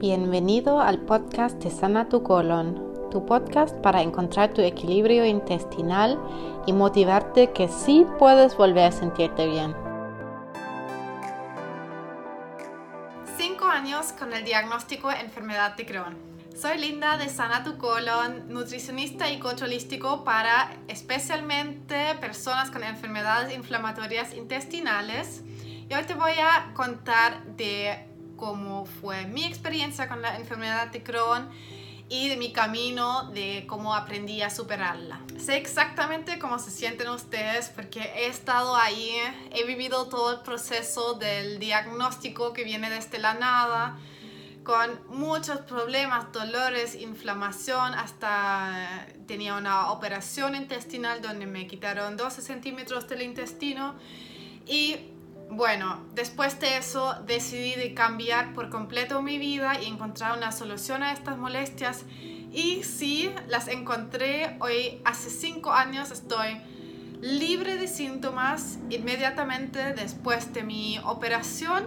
Bienvenido al podcast de Sana tu colon, tu podcast para encontrar tu equilibrio intestinal y motivarte que sí puedes volver a sentirte bien. Cinco años con el diagnóstico de enfermedad de Crohn. Soy Linda de Sana tu colon, nutricionista y coach holístico para especialmente personas con enfermedades inflamatorias intestinales. Y hoy te voy a contar de cómo fue mi experiencia con la enfermedad de Crohn y de mi camino de cómo aprendí a superarla. Sé exactamente cómo se sienten ustedes porque he estado ahí, he vivido todo el proceso del diagnóstico que viene desde la nada, con muchos problemas, dolores, inflamación, hasta tenía una operación intestinal donde me quitaron 12 centímetros del intestino y bueno, después de eso decidí de cambiar por completo mi vida y encontrar una solución a estas molestias. Y sí, las encontré. Hoy, hace cinco años, estoy libre de síntomas. Inmediatamente después de mi operación,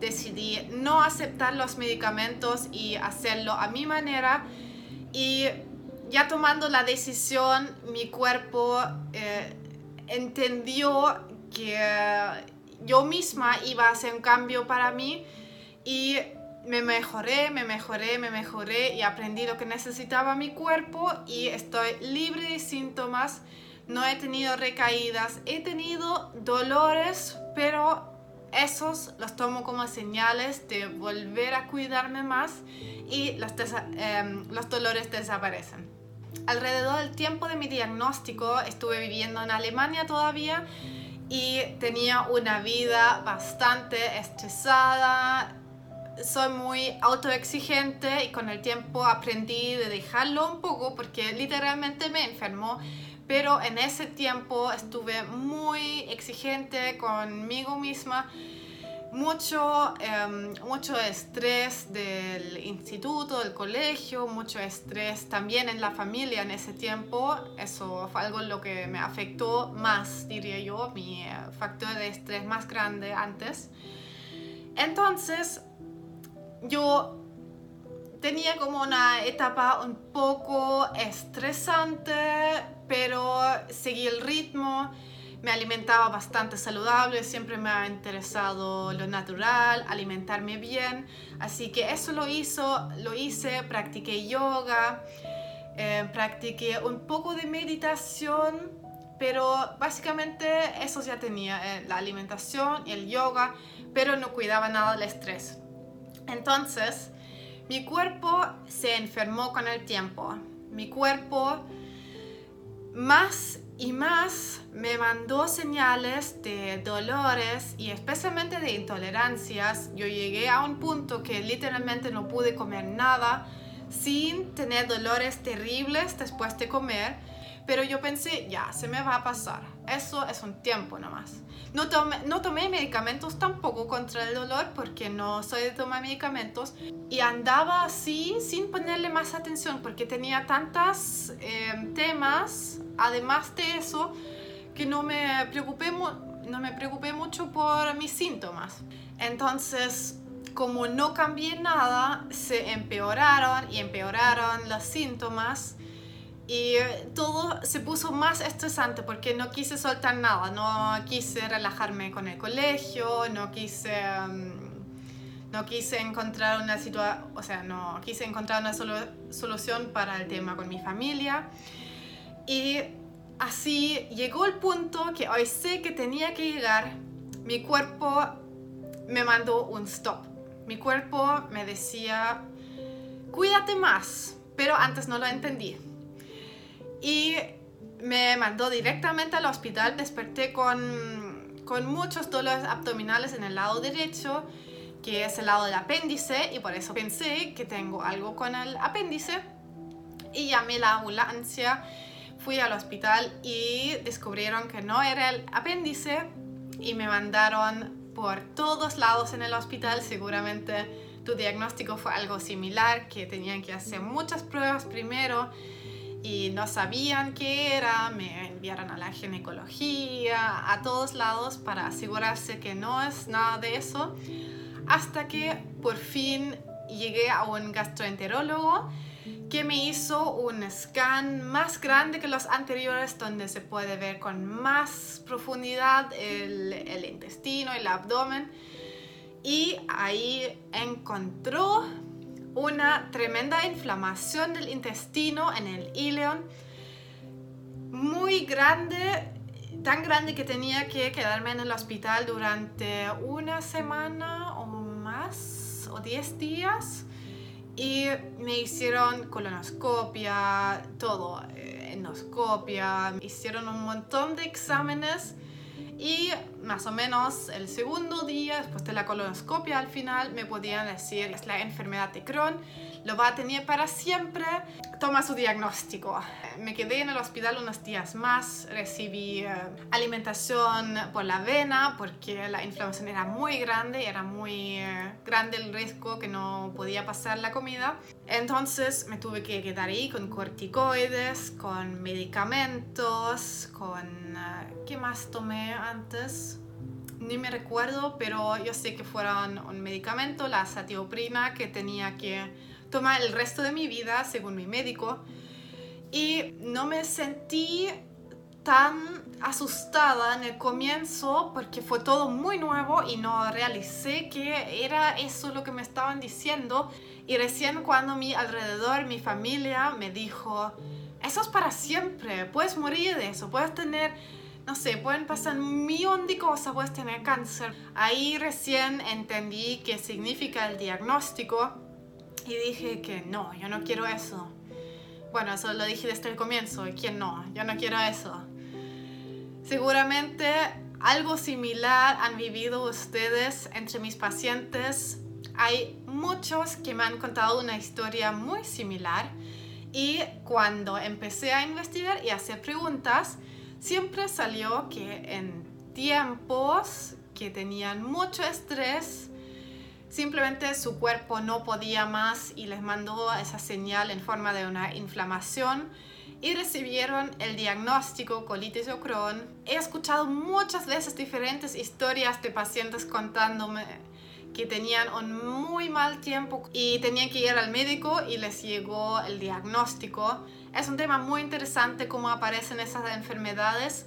decidí no aceptar los medicamentos y hacerlo a mi manera. Y ya tomando la decisión, mi cuerpo eh, entendió que yo misma iba a hacer un cambio para mí y me mejoré, me mejoré, me mejoré y aprendí lo que necesitaba mi cuerpo y estoy libre de síntomas. No he tenido recaídas, he tenido dolores, pero esos los tomo como señales de volver a cuidarme más y los, em, los dolores desaparecen. Alrededor del tiempo de mi diagnóstico estuve viviendo en Alemania todavía y tenía una vida bastante estresada. Soy muy autoexigente y con el tiempo aprendí de dejarlo un poco porque literalmente me enfermó. Pero en ese tiempo estuve muy exigente conmigo misma mucho, em, mucho estrés del instituto, del colegio, mucho estrés también en la familia en ese tiempo. Eso fue algo lo que me afectó más, diría yo, mi eh, factor de estrés más grande antes. Entonces, yo tenía como una etapa un poco estresante, pero seguí el ritmo me alimentaba bastante saludable, siempre me ha interesado lo natural, alimentarme bien, así que eso lo hizo, lo hice, practiqué yoga, eh, practiqué un poco de meditación, pero básicamente eso ya tenía, eh, la alimentación y el yoga, pero no cuidaba nada del estrés. Entonces, mi cuerpo se enfermó con el tiempo. Mi cuerpo más y más me mandó señales de dolores y especialmente de intolerancias. Yo llegué a un punto que literalmente no pude comer nada sin tener dolores terribles después de comer, pero yo pensé, ya, se me va a pasar. Eso es un tiempo nomás. No tomé, no tomé medicamentos tampoco contra el dolor porque no soy de tomar medicamentos y andaba así sin ponerle más atención porque tenía tantos eh, temas, además de eso, que no me preocupé, no me preocupé mucho por mis síntomas. Entonces, como no cambié nada, se empeoraron y empeoraron los síntomas y todo se puso más estresante porque no quise soltar nada, no quise relajarme con el colegio, no quise, mm, no quise encontrar una situación, o sea, no quise encontrar una solución para el tema con mi familia. Y así llegó el punto que hoy sé que tenía que llegar, mi cuerpo me mandó un stop. Mi cuerpo me decía, cuídate más, pero antes no lo entendí y me mandó directamente al hospital. Desperté con, con muchos dolores abdominales en el lado derecho, que es el lado del apéndice, y por eso pensé que tengo algo con el apéndice. Y llamé la ambulancia, fui al hospital y descubrieron que no era el apéndice y me mandaron por todos lados en el hospital. Seguramente tu diagnóstico fue algo similar, que tenían que hacer muchas pruebas primero y no sabían qué era, me enviaron a la ginecología, a todos lados para asegurarse que no es nada de eso, hasta que por fin llegué a un gastroenterólogo que me hizo un scan más grande que los anteriores donde se puede ver con más profundidad el, el intestino, el abdomen. Y ahí encontró una tremenda inflamación del intestino en el ileón muy grande tan grande que tenía que quedarme en el hospital durante una semana o más o 10 días y me hicieron colonoscopia, todo, eh, endoscopia, hicieron un montón de exámenes y más o menos el segundo día, después de la colonoscopia al final, me podían decir, es la enfermedad de Crohn, lo va a tener para siempre, toma su diagnóstico. Me quedé en el hospital unos días más, recibí eh, alimentación por la vena porque la inflamación era muy grande, era muy eh, grande el riesgo que no podía pasar la comida. Entonces me tuve que quedar ahí con corticoides, con medicamentos, con... Eh, ¿Qué más tomé antes? ni me recuerdo, pero yo sé que fueron un medicamento, la satioprina, que tenía que tomar el resto de mi vida, según mi médico. Y no me sentí tan asustada en el comienzo porque fue todo muy nuevo y no realicé que era eso lo que me estaban diciendo. Y recién cuando mi alrededor, mi familia me dijo, eso es para siempre, puedes morir de eso, puedes tener, no sé, pueden pasar un millón de cosas, puedes tener cáncer. Ahí recién entendí qué significa el diagnóstico y dije que no, yo no quiero eso. Bueno, eso lo dije desde el comienzo, ¿quién no? Yo no quiero eso. Seguramente algo similar han vivido ustedes entre mis pacientes. Hay muchos que me han contado una historia muy similar y cuando empecé a investigar y hacer preguntas, siempre salió que en tiempos que tenían mucho estrés, Simplemente su cuerpo no podía más y les mandó esa señal en forma de una inflamación y recibieron el diagnóstico colitis o Crohn. He escuchado muchas veces diferentes historias de pacientes contándome que tenían un muy mal tiempo y tenían que ir al médico y les llegó el diagnóstico. Es un tema muy interesante cómo aparecen esas enfermedades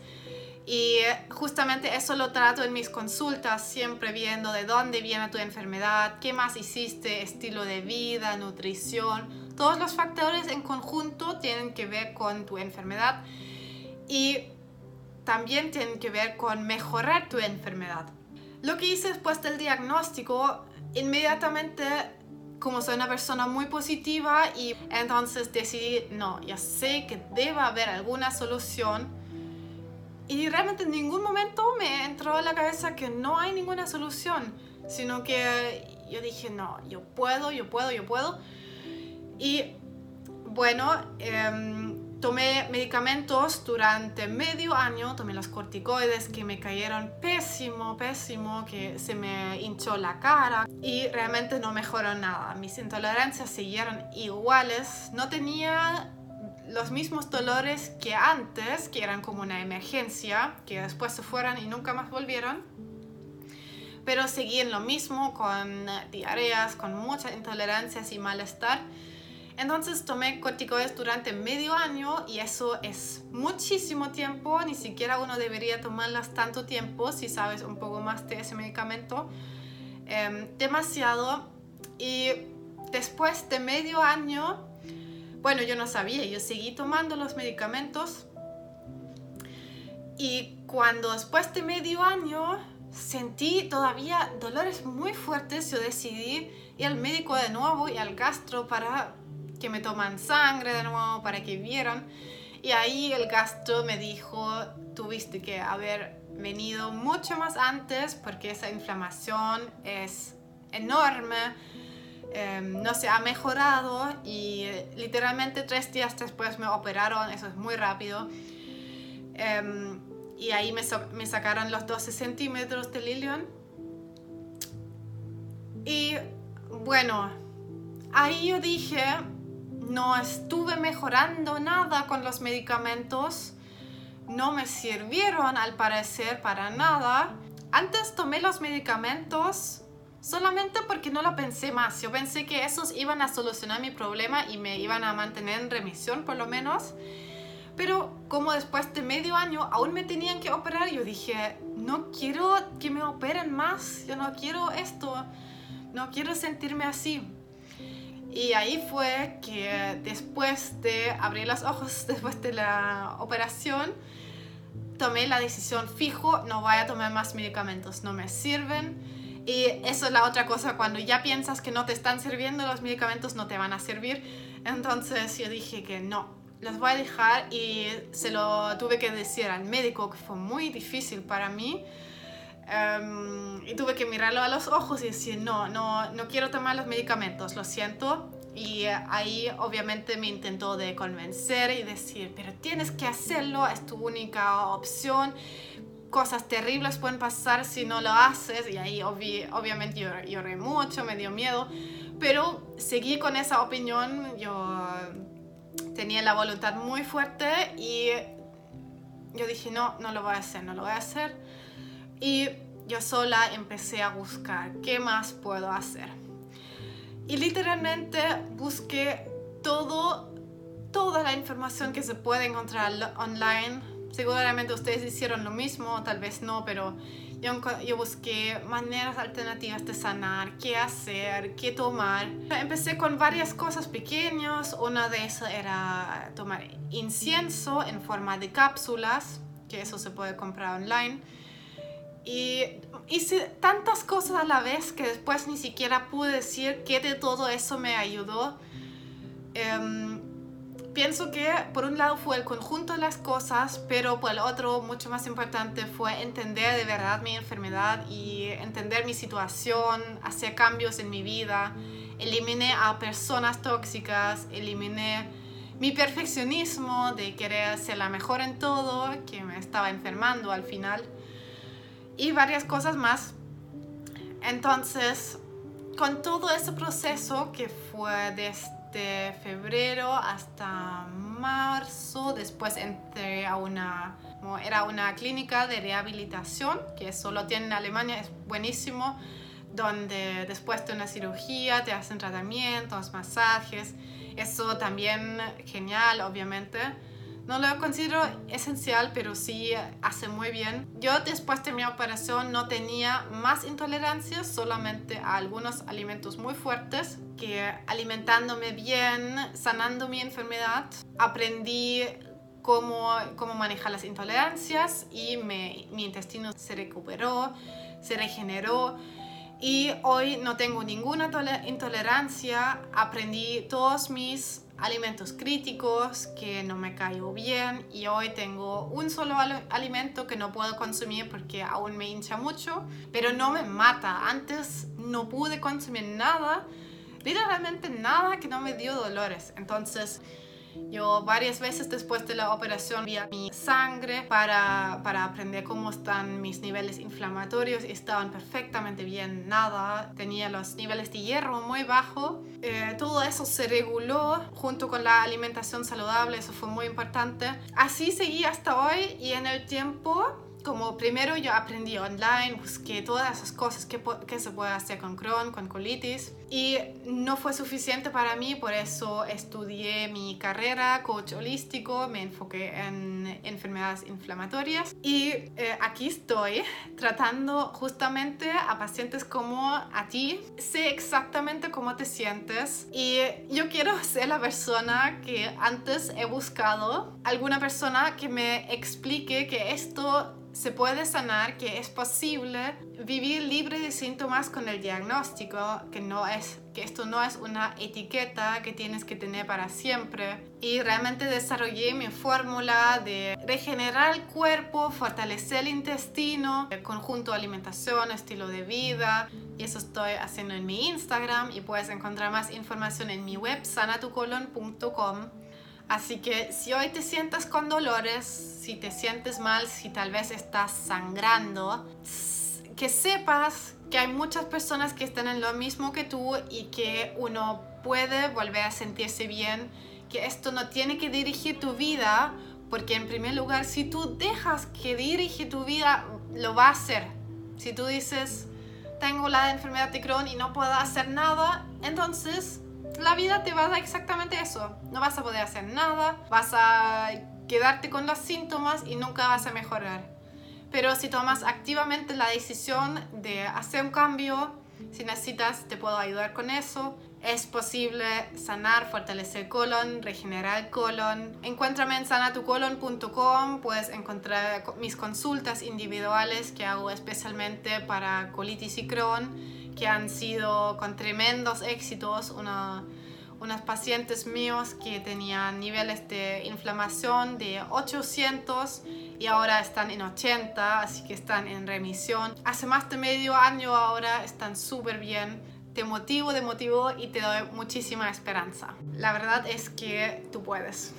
y justamente eso lo trato en mis consultas, siempre viendo de dónde viene tu enfermedad, qué más hiciste, estilo de vida, nutrición. Todos los factores en conjunto tienen que ver con tu enfermedad y también tienen que ver con mejorar tu enfermedad. Lo que hice después del diagnóstico, inmediatamente como soy una persona muy positiva y entonces decidí, no, ya sé que debe haber alguna solución y realmente en ningún momento me entró a la cabeza que no hay ninguna solución, sino que yo dije, no, yo puedo, yo puedo, yo puedo. Y bueno, em, tomé medicamentos durante medio año, tomé los corticoides que me cayeron pésimo, pésimo, que se me hinchó la cara y realmente no mejoró nada. Mis intolerancias siguieron iguales, no tenía los mismos dolores que antes, que eran como una emergencia, que después se fueron y nunca más volvieron, pero seguían lo mismo con diarreas, con muchas intolerancias y malestar. Entonces tomé corticoides durante medio año y eso es muchísimo tiempo, ni siquiera uno debería tomarlas tanto tiempo si sabes un poco más de ese medicamento. Em, demasiado. Y después de medio año bueno, yo no sabía, yo seguí tomando los medicamentos y cuando después de medio año sentí todavía dolores muy fuertes, yo decidí ir al médico de nuevo y al gastro para que me toman sangre de nuevo, para que vieran. Y ahí el gastro me dijo, tuviste que haber venido mucho más antes porque esa inflamación es enorme Em, no se ha mejorado y eh, literalmente tres días después me operaron, eso es muy rápido. Em, y ahí me, me, sacaron los 12 centímetros de ilion. Y bueno, ahí yo dije, no estuve mejorando nada con los medicamentos, no me sirvieron al parecer para nada. Antes tomé los medicamentos solamente porque no lo pensé más. Yo pensé que esos iban a solucionar mi problema y me iban a mantener en remisión por lo menos. Pero como después de medio año aún me tenían que operar, yo dije, no quiero que me operen más, yo no quiero esto, no quiero sentirme así. Y ahí fue que después de abrir los ojos, después de la operación, tomé la decisión fijo, no voy a tomar más medicamentos, no me sirven y eso es la otra cosa, cuando ya piensas que no te están sirviendo los medicamentos, no te van a servir. Entonces yo dije que no, los voy a dejar y se lo tuve que decir al médico, que fue muy difícil para mí. Em, y tuve que mirarlo a los ojos y decir, no, no, no quiero tomar los medicamentos, lo siento. Y ahí obviamente me intentó de convencer y decir, pero tienes que hacerlo, es tu única opción cosas terribles pueden pasar si no lo haces. Y ahí obviamente lloré, mucho, me dio miedo, pero seguí con esa opinión, yo tenía la voluntad muy fuerte y yo dije no, no lo voy a hacer, no lo voy a hacer y yo sola empecé a buscar qué más puedo hacer y literalmente busqué todo, toda la información que se puede encontrar online seguramente ustedes hicieron lo mismo, tal vez no, pero yo, yo, busqué maneras alternativas de sanar, qué hacer, qué tomar. Empecé con varias cosas pequeñas. Una de esas era tomar incienso en forma de cápsulas, que eso se puede comprar online. Y hice tantas cosas a la vez que después ni siquiera pude decir qué de todo eso me ayudó. Um, pienso que por un lado fue el conjunto de las cosas, pero por el otro, mucho más importante, fue entender de verdad mi enfermedad y entender mi situación, hacer cambios en mi vida. Eliminé a personas tóxicas, eliminé mi perfeccionismo de querer ser la mejor en todo, que me estaba enfermando al final, y varias cosas más. Entonces, con todo ese proceso que fue desde de febrero hasta marzo. Después entré a una, era una clínica de rehabilitación que solo tiene en Alemania, es buenísimo, donde después de una cirugía te hacen tratamientos, masajes. Eso también genial, obviamente. No lo considero esencial, pero sí hace muy bien. Yo después de mi operación no tenía más intolerancias, solamente a algunos alimentos muy fuertes, que alimentándome bien, sanando mi enfermedad, aprendí cómo, cómo manejar las intolerancias y mi intestino se recuperó, se regeneró. Y hoy no tengo ninguna intolerancia, aprendí todos mis alimentos críticos que no me cayó bien y hoy tengo un solo alimento que no puedo consumir porque aún me hincha mucho, pero no me mata. Antes no pude consumir nada, literalmente nada que no me dio dolores. Entonces yo varias veces después de la operación vi mi sangre para, para aprender cómo están mis niveles inflamatorios estaban perfectamente bien, nada. Tenía los niveles de hierro muy bajo. Eh, todo eso se reguló junto con la alimentación saludable, eso fue muy importante. Así seguí hasta hoy y en el tiempo como primero yo aprendí online, busqué todas esas cosas que, que, se puede hacer con Crohn, con colitis, y no fue suficiente para mí, por eso estudié mi carrera coach holístico, me enfoqué en enfermedades inflamatorias y eh, aquí estoy tratando justamente a pacientes como a ti. Sé exactamente cómo te sientes y yo quiero ser la persona que antes he buscado, alguna persona que me explique que esto se puede sanar, que es posible vivir libre de síntomas con el diagnóstico, que, no es, que esto no es una etiqueta que tienes que tener para siempre. Y realmente desarrollé mi fórmula de regenerar el cuerpo, fortalecer el intestino, el conjunto de alimentación, estilo de vida. Y eso estoy haciendo en mi Instagram y puedes encontrar más información en mi web sanatucolon.com. Así que si hoy te sientes con dolores, si te sientes mal, si tal vez estás sangrando, que sepas que hay muchas personas que están en lo mismo que tú y que uno puede volver a sentirse bien, que esto no tiene que dirigir tu vida, porque en primer lugar, si tú dejas que dirige tu vida, lo va a hacer. Si tú dices, tengo la enfermedad de Crohn y no puedo hacer nada, entonces la vida te va a dar exactamente eso. No vas a poder hacer nada, vas a quedarte con los síntomas y nunca vas a mejorar. Pero si tomas activamente la decisión de hacer un cambio, si necesitas, te puedo ayudar con eso. Es posible sanar, fortalecer el colon, regenerar el colon. Encuéntrame en sanatucolon.com, puedes encontrar mis consultas individuales que hago especialmente para colitis y Crohn, que han sido con tremendos éxitos. Una, unos pacientes míos que tenían niveles de inflamación de 800 y ahora están en 80, así que están en remisión. Hace más de medio año ahora están súper bien. Te motivo, te motivo y te doy muchísima esperanza. La verdad es que tú puedes.